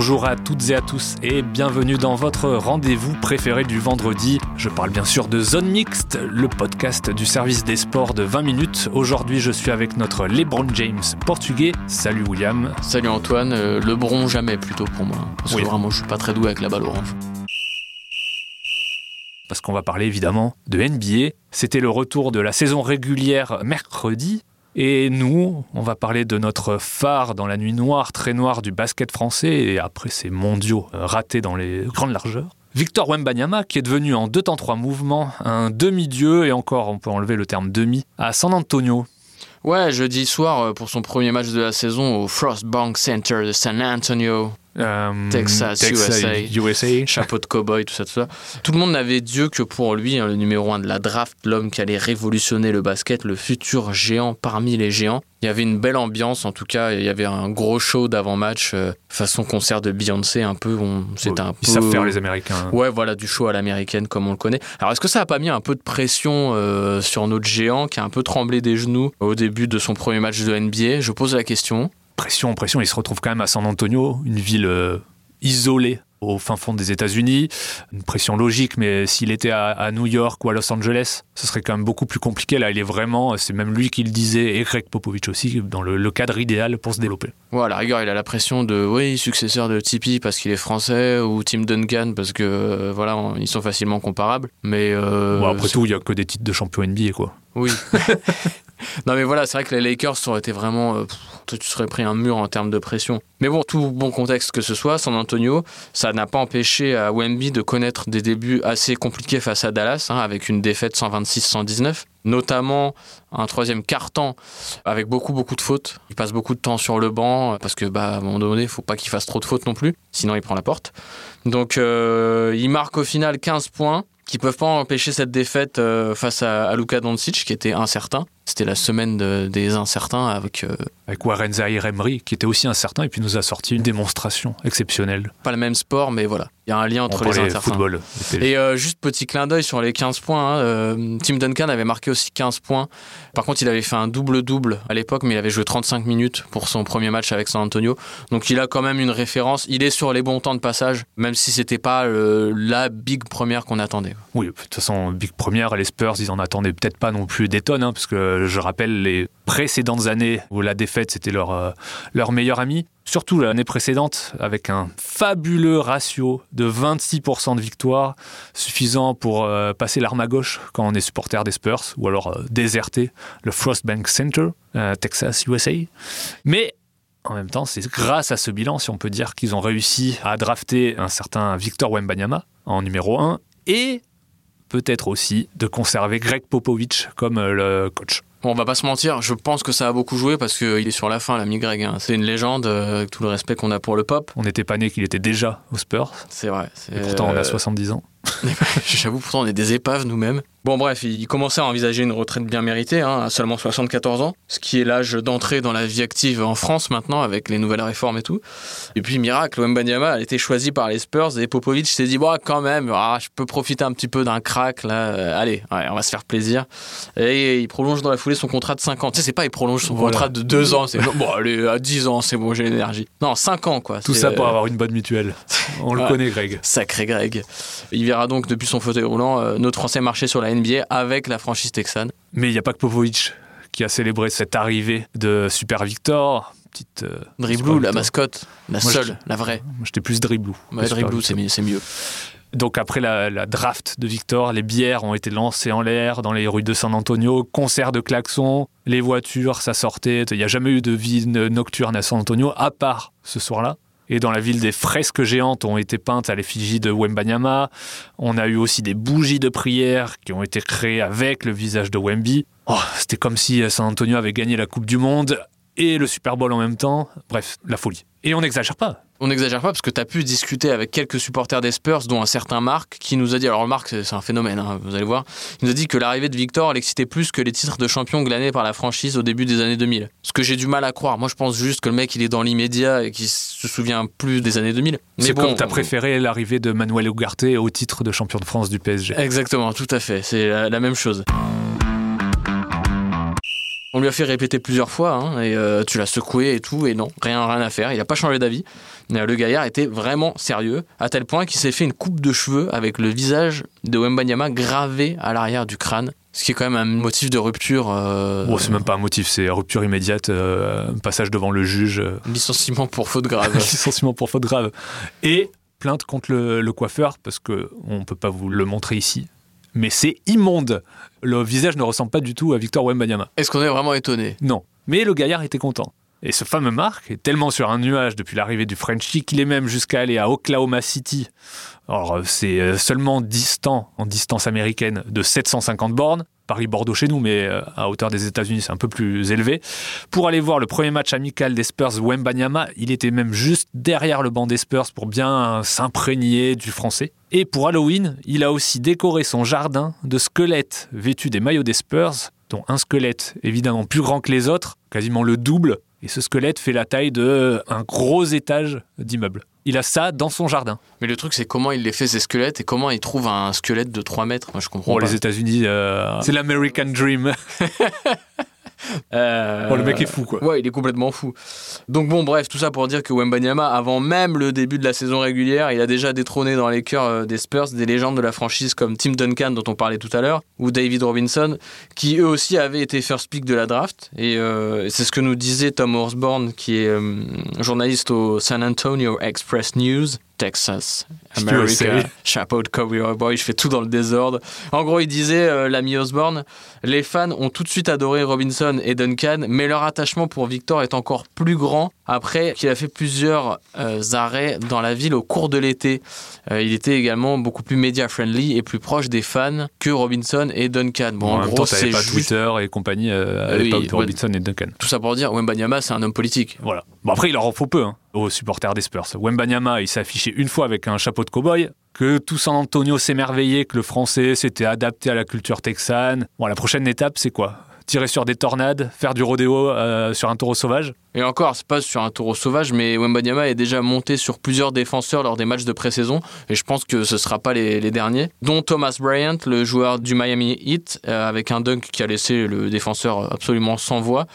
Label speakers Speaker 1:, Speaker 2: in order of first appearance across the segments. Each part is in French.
Speaker 1: Bonjour à toutes et à tous et bienvenue dans votre rendez-vous préféré du vendredi. Je parle bien sûr de Zone Mixte, le podcast du service des sports de 20 minutes. Aujourd'hui, je suis avec notre LeBron James portugais. Salut William.
Speaker 2: Salut Antoine, euh, LeBron jamais plutôt pour moi. Parce
Speaker 1: Oui.
Speaker 2: que vraiment, je suis pas très doué avec la balle orange.
Speaker 1: Parce qu'on va parler évidemment de NBA. C'était le retour de la saison régulière mercredi. Et nous, on va parler de notre phare dans la nuit noire, très noire du basket français et après ces mondiaux euh, ratés dans les grandes largeurs. Victor Wembanyama, qui est devenu en deux temps trois mouvements un demi-dieu, et encore on peut enlever le terme demi, à San Antonio.
Speaker 2: Ouais, jeudi soir, euh, pour son premier match de la saison au Frostbank Center de San Antonio,
Speaker 1: Euh,
Speaker 2: Texas, USA.
Speaker 1: USA.
Speaker 2: chapeau de cow-boy, tout ça, tout ça. Tout le monde n'avait Dieu que pour lui, hein, le numéro un de la draft, l'homme qui allait révolutionner le basket, le futur géant parmi les géants. Il y avait une belle ambiance, en tout cas, il y avait un gros show d'avant-match, euh, façon concert de Beyoncé, un peu. on- C'était un peu.
Speaker 1: Ils savent faire les Américains.
Speaker 2: Ouais, voilà, du show à l'américaine comme on le connaît. Alors, est-ce que ça a pas mis un peu de pression euh, sur notre géant qui a un peu tremblé des genoux au début de son premier match de NBA Je pose la question.
Speaker 1: pression, pression, il se retrouve quand même à San Antonio, une ville euh, isolée au fin fond des États-Unis. Une pression logique, mais s'il était à, à New York ou à Los Angeles, ce serait quand même beaucoup plus compliqué. Là, il est vraiment, c'est même lui qui le disait, et Greg Popovich aussi, dans le, le cadre idéal pour se développer.
Speaker 2: Ouais, à la rigueur, il a la pression de, oui, successeur de Tipeee parce qu'il est français ou Tim Duncan parce que, euh, voilà, on- ils sont facilement comparables. Mais. euh,
Speaker 1: Bon, après tout, il n'y a que des titres de champion NBA, quoi.
Speaker 2: Oui. non, mais voilà, c'est vrai que les Lakers auraient été vraiment. euh, tu serais pris un mur en termes de pression. Mais bon, tout bon contexte que ce soit, San Antonio, ça n'a pas empêché à Wemby de connaître des débuts assez compliqués face à Dallas, hein, avec une défaite 126-119. Notamment un troisième quart-temps avec beaucoup, beaucoup de fautes. Il passe beaucoup de temps sur le banc parce que, bah, à un moment donné, il faut pas qu'il fasse trop de fautes non plus, sinon il prend la porte. Donc, euh, il marque au final 15 points qui peuvent pas empêcher cette défaite euh, face à, à Luka Doncic qui était incertain. C'était la semaine de- des incertains avec euh,
Speaker 1: Avec Warren Zahir Emery, qui était aussi incertain, et puis nous a sorti une démonstration exceptionnelle.
Speaker 2: pas le même sport, mais voilà, il y a un lien entre les
Speaker 1: football. C'était-
Speaker 2: Et euh, juste petit clin d'œil sur les 15 points. hein, euh, Tim Duncan avait marqué aussi 15 points. Par contre, il avait fait un double-double à l'époque, mais il avait joué 35 minutes pour son premier match avec San Antonio. Donc il a quand même une référence. Il est sur les bons temps de passage, même si c'était pas euh, la big première qu'on attendait.
Speaker 1: Oui, de toute façon, Big Première, les Spurs, ils en attendaient peut-être pas non plus des tonnes, hein, parce que je rappelle les précédentes années où la défaite, c'était leur, euh, leur meilleur ami. Surtout l'année précédente, avec un fabuleux ratio de 26% de victoire, suffisant pour euh, passer l'arme à gauche quand on est supporter des Spurs, ou alors euh, déserter le Frostbank Center, euh, Texas, USA. Mais en même temps, c'est grâce à ce bilan, si on peut dire, qu'ils ont réussi à drafter un certain Victor Wembanyama en numéro 1 et peut-être aussi de conserver Greg Popovich comme le coach.
Speaker 2: Bon, on va pas se mentir, je pense que ça a beaucoup joué parce qu'il est sur la fin, l'ami Greg. hein. C'est une légende, euh, avec tout le respect qu'on a pour le pop.
Speaker 1: On n'était pas né qu'il était déjà aux Spurs,
Speaker 2: C'est vrai. c'est-
Speaker 1: et pourtant on a
Speaker 2: euh,
Speaker 1: 70 ans.
Speaker 2: J'avoue, pourtant, on est des épaves nous-mêmes. Bon, bref, il commençait à envisager une retraite bien méritée, hein, à seulement 74 ans, ce qui est l'âge d'entrée dans la vie active en France maintenant, avec les nouvelles réformes et tout. Et puis, miracle, Wembanyama a été choisi par les Spurs et Popovic s'est dit, bah, quand même, ah, je peux profiter un petit peu d'un crack, là, Euh, allez, ouais, on va se faire plaisir. Et il prolonge dans la foulée son contrat de 5 ans. Tu sais, c'est pas, il prolonge son
Speaker 1: Voilà.
Speaker 2: contrat de 2 ans, c'est bon, allez, à 10 ans, c'est bon, j'ai l'énergie. Non, 5 ans, quoi.
Speaker 1: Tout ça pour
Speaker 2: euh,
Speaker 1: avoir une bonne mutuelle. On le connaît, Greg.
Speaker 2: Sacré Greg. Il verra donc depuis son fauteuil roulant euh, notre Français marcher sur la NBA avec la franchise texane.
Speaker 1: Mais il n'y a pas que Popovich qui a célébré cette arrivée de Super Victor. Petite, euh,
Speaker 2: Driblou, la mascotte, la
Speaker 1: Moi,
Speaker 2: seule, la vraie.
Speaker 1: Moi, J'étais plus Driblou.
Speaker 2: Ouais, Driblou, c'est mieux, c'est mieux.
Speaker 1: Donc après la, la draft de Victor, les bières ont été lancées en l'air dans les rues de San Antonio, concert de klaxons, les voitures, ça sortait. Il n'y a jamais eu de vie no- nocturne à San Antonio, à part ce soir-là. Et dans la ville, des fresques géantes ont été peintes à l'effigie de Wembanyama. On a eu aussi des bougies de prière qui ont été créées avec le visage de Wemby. Oh, C'était comme si San Antonio avait gagné la Coupe du Monde et le Super Bowl en même temps. Bref, la folie. Et on n'exagère pas.
Speaker 2: On n'exagère pas parce que tu as pu discuter avec quelques supporters des Spurs, dont un certain Marc, qui nous a dit, alors Marc c'est un phénomène, hein, vous allez voir, il nous a dit que l'arrivée de Victor l'excitait plus que les titres de champion glanés par la franchise au début des années 2000. Ce que j'ai du mal à croire. Moi je pense juste que le mec il est dans l'immédiat et qu'il se souvient plus des années 2000.
Speaker 1: C'est
Speaker 2: bon,
Speaker 1: comme tu as préféré l'arrivée de Manuel Ugarte au titre de champion de France du PSG.
Speaker 2: Exactement, tout à fait, c'est la, la même chose. On lui a fait répéter plusieurs fois, hein, et euh, tu l'as secoué et tout, et non, rien, rien à faire. Il n'a pas changé d'avis. Euh, Le gaillard était vraiment sérieux, à tel point qu'il s'est fait une coupe de cheveux avec le visage de Wembanyama gravé à l'arrière du crâne. Ce qui est quand même un motif de rupture. euh,
Speaker 1: Oh, c'est même pas un motif, c'est rupture immédiate, euh, passage devant le juge,
Speaker 2: licenciement pour faute grave.
Speaker 1: licenciement pour faute grave. Et plainte contre le, le coiffeur, parce que on peut pas vous le montrer ici. Mais c'est immonde. Le visage ne ressemble pas du tout à Victor Wembanyama.
Speaker 2: Est-ce qu'on est vraiment étonné
Speaker 1: Non. Mais le gaillard était content. Et ce fameux Marc est tellement sur un nuage depuis l'arrivée du Frenchie qu'il est même jusqu'à aller à Oklahoma City. Alors, euh, c'est euh, seulement distant, en distance américaine, de 750 bornes. Paris-Bordeaux chez nous, mais euh, à hauteur des États-Unis, c'est un peu plus élevé. Pour aller voir le premier match amical des Spurs Wembanyama, il était même juste derrière le banc des Spurs pour bien s'imprégner du français. Et pour Halloween, il a aussi décoré son jardin de squelettes vêtus des maillots des Spurs, dont un squelette évidemment plus grand que les autres, quasiment le double. Et ce squelette fait la taille de un gros étage d'immeuble. Il a ça dans son jardin.
Speaker 2: Mais le truc, c'est comment il les fait ces squelettes et comment il trouve un squelette de 3 mètres. Moi, je comprends
Speaker 1: Bon,
Speaker 2: pas.
Speaker 1: les États-Unis, euh, c'est l'American Dream.
Speaker 2: Euh,
Speaker 1: Oh, le mec est fou, quoi.
Speaker 2: Ouais, il est complètement fou. Donc bon, bref, tout ça pour dire que Wembanyama, avant même le début de la saison régulière, il a déjà détrôné dans les cœurs euh, des Spurs des légendes de la franchise comme Tim Duncan, dont on parlait tout à l'heure, ou David Robinson, qui eux aussi avaient été first pick de la draft. Et euh, c'est ce que nous disait Tom Osborne, qui est euh, journaliste au San Antonio Express News. Texas, America, chapeau de cowboy boy, je fais tout dans le désordre. En gros, il disait, euh, l'ami Osborne, les fans ont tout de suite adoré Robinson et Duncan, mais leur attachement pour Victor est encore plus grand après qu'il a fait plusieurs euh, arrêts dans la ville au cours de l'été. Euh, il était également beaucoup plus media-friendly et plus proche des fans que Robinson et Duncan. Bon,
Speaker 1: en,
Speaker 2: en
Speaker 1: même
Speaker 2: gros, c'est
Speaker 1: pas
Speaker 2: juste
Speaker 1: Twitter et compagnie à
Speaker 2: Oui,
Speaker 1: l'époque de
Speaker 2: ouais.
Speaker 1: Robinson et Duncan.
Speaker 2: tout ça pour dire, Wembanyama, c'est un homme politique.
Speaker 1: Voilà. Bon, après, il leur en faut peu hein, aux supporters des Spurs. Wembanyama, il s'est affiché une fois avec un chapeau de cow-boy, que tout San Antonio s'émerveillait que le français s'était adapté à la culture texane. Bon, la prochaine étape, c'est quoi? Tirer sur des tornades, faire du rodéo euh, sur un taureau sauvage
Speaker 2: Et encore, c'est pas sur un taureau sauvage, mais Wembanyama est déjà monté sur plusieurs défenseurs lors des matchs de pré-saison, et je pense que ce sera pas les, derniers, dont Thomas Bryant, le joueur du Miami Heat, euh, avec un dunk qui a laissé le défenseur absolument sans voix.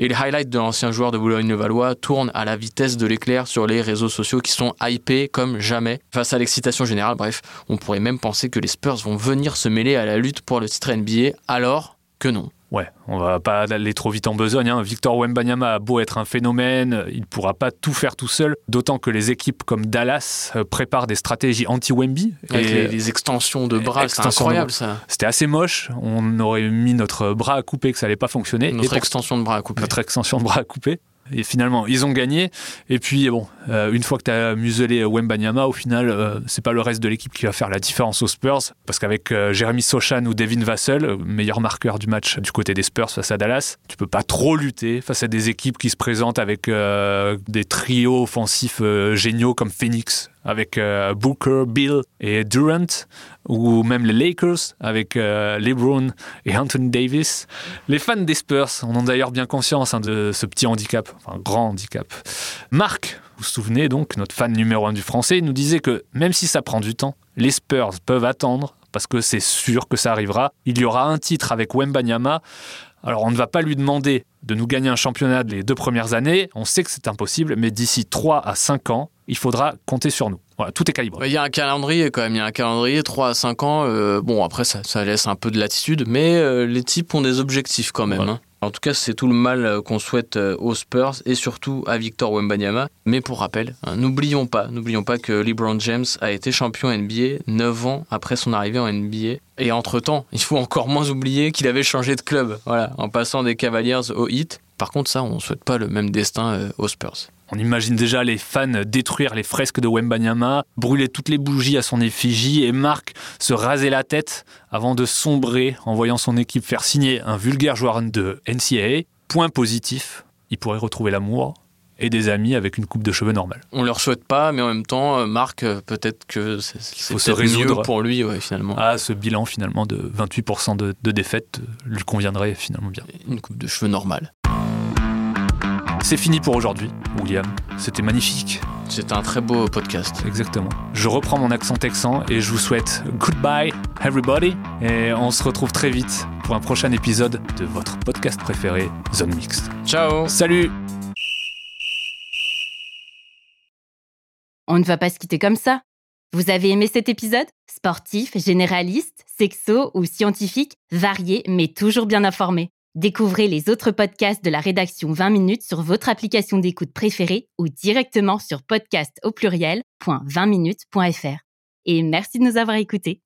Speaker 2: Et les highlights de l'ancien joueur de Boulogne-le-Valois tournent à la vitesse de l'éclair sur les réseaux sociaux qui sont hypés comme jamais. Face à l'excitation générale, bref, on pourrait même penser que les Spurs vont venir se mêler à la lutte pour le titre NBA, alors que non.
Speaker 1: Ouais, on va pas aller trop vite en besogne. hein. Victor Wembanyama a beau être un phénomène, il pourra pas tout faire tout seul. D'autant que les équipes comme Dallas euh, préparent des stratégies anti-Wemby.
Speaker 2: Avec
Speaker 1: Et,
Speaker 2: les, les extensions de bras, c'est
Speaker 1: de
Speaker 2: incroyable ça.
Speaker 1: C'était assez moche. On aurait mis notre bras à couper que ça allait pas fonctionner.
Speaker 2: Notre
Speaker 1: Et
Speaker 2: extension de bras à couper.
Speaker 1: notre extension de bras à couper. Et finalement, ils ont gagné. Et puis, bon, euh, une fois que tu as muselé Wembanyama, au final, euh, c'est pas le reste de l'équipe qui va faire la différence aux Spurs. Parce qu'avec euh, Jérémy Sochan ou Devin Vassell, meilleur marqueur du match du côté des Spurs face à Dallas, tu peux pas trop lutter face à des équipes qui se présentent avec euh, des trios offensifs euh, géniaux comme Phoenix, avec euh, Booker, Bill et Durant, ou même les Lakers avec euh, LeBron et Anthony Davis. Les fans des Spurs en ont d'ailleurs bien conscience hein, de ce petit handicap, enfin grand handicap. Marc, vous vous souvenez donc, notre fan numéro un du français, nous disait que même si ça prend du temps, les Spurs peuvent attendre parce que c'est sûr que ça arrivera. Il y aura un titre avec Wembanyama. Alors on ne va pas lui demander de nous gagner un championnat les deux premières années, on sait que c'est impossible, mais d'ici 3 à 5 ans, il faudra compter sur nous. Voilà, tout est calibré.
Speaker 2: Il y a un calendrier quand même, il y a un calendrier 3 à 5 ans. euh, bon, après, ça, ça laisse un peu de latitude, mais euh, les types ont des objectifs quand même.
Speaker 1: Voilà.
Speaker 2: hein. En tout cas, c'est tout le mal euh, qu'on souhaite aux Spurs et surtout à Victor Wembanyama. Mais pour rappel, hein, n'oublions pas, n'oublions pas que LeBron James a été champion NBA 9 ans après son arrivée en NBA. Et entre-temps, il faut encore moins oublier qu'il avait changé de club, voilà, en passant des Cavaliers au Heat. Par contre, ça, on ne souhaite pas le même destin aux Spurs.
Speaker 1: On imagine déjà les fans détruire les fresques de Wembanyama, brûler toutes les bougies à son effigie et Marc se raser la tête avant de sombrer en voyant son équipe faire signer un vulgaire joueur de NCAA. Point positif, il pourrait retrouver l'amour et des amis avec une coupe de cheveux normale.
Speaker 2: On leur souhaite pas, mais en même temps, euh, Marc, euh, peut-être que c'est
Speaker 1: faut se
Speaker 2: mieux pour lui, ouais, finalement.
Speaker 1: Ah, ce bilan finalement de 28% de, de défaite euh, lui conviendrait finalement bien.
Speaker 2: Une coupe de cheveux normale.
Speaker 1: C'est fini pour aujourd'hui, William. C'était magnifique.
Speaker 2: C'était un très beau podcast.
Speaker 1: Exactement. Je reprends mon accent texan et je vous souhaite goodbye everybody et on se retrouve très vite pour un prochain épisode de votre podcast préféré, Zone Mixte.
Speaker 2: Ciao
Speaker 1: Salut
Speaker 3: On ne va pas se quitter comme ça. Vous avez aimé cet épisode? Sportif, généraliste, sexo ou scientifique, varié mais toujours bien informé. Découvrez les autres podcasts de la rédaction 20 minutes sur votre application d'écoute préférée ou directement sur podcast au pluriel.20minutes.fr. Et merci de nous avoir écoutés.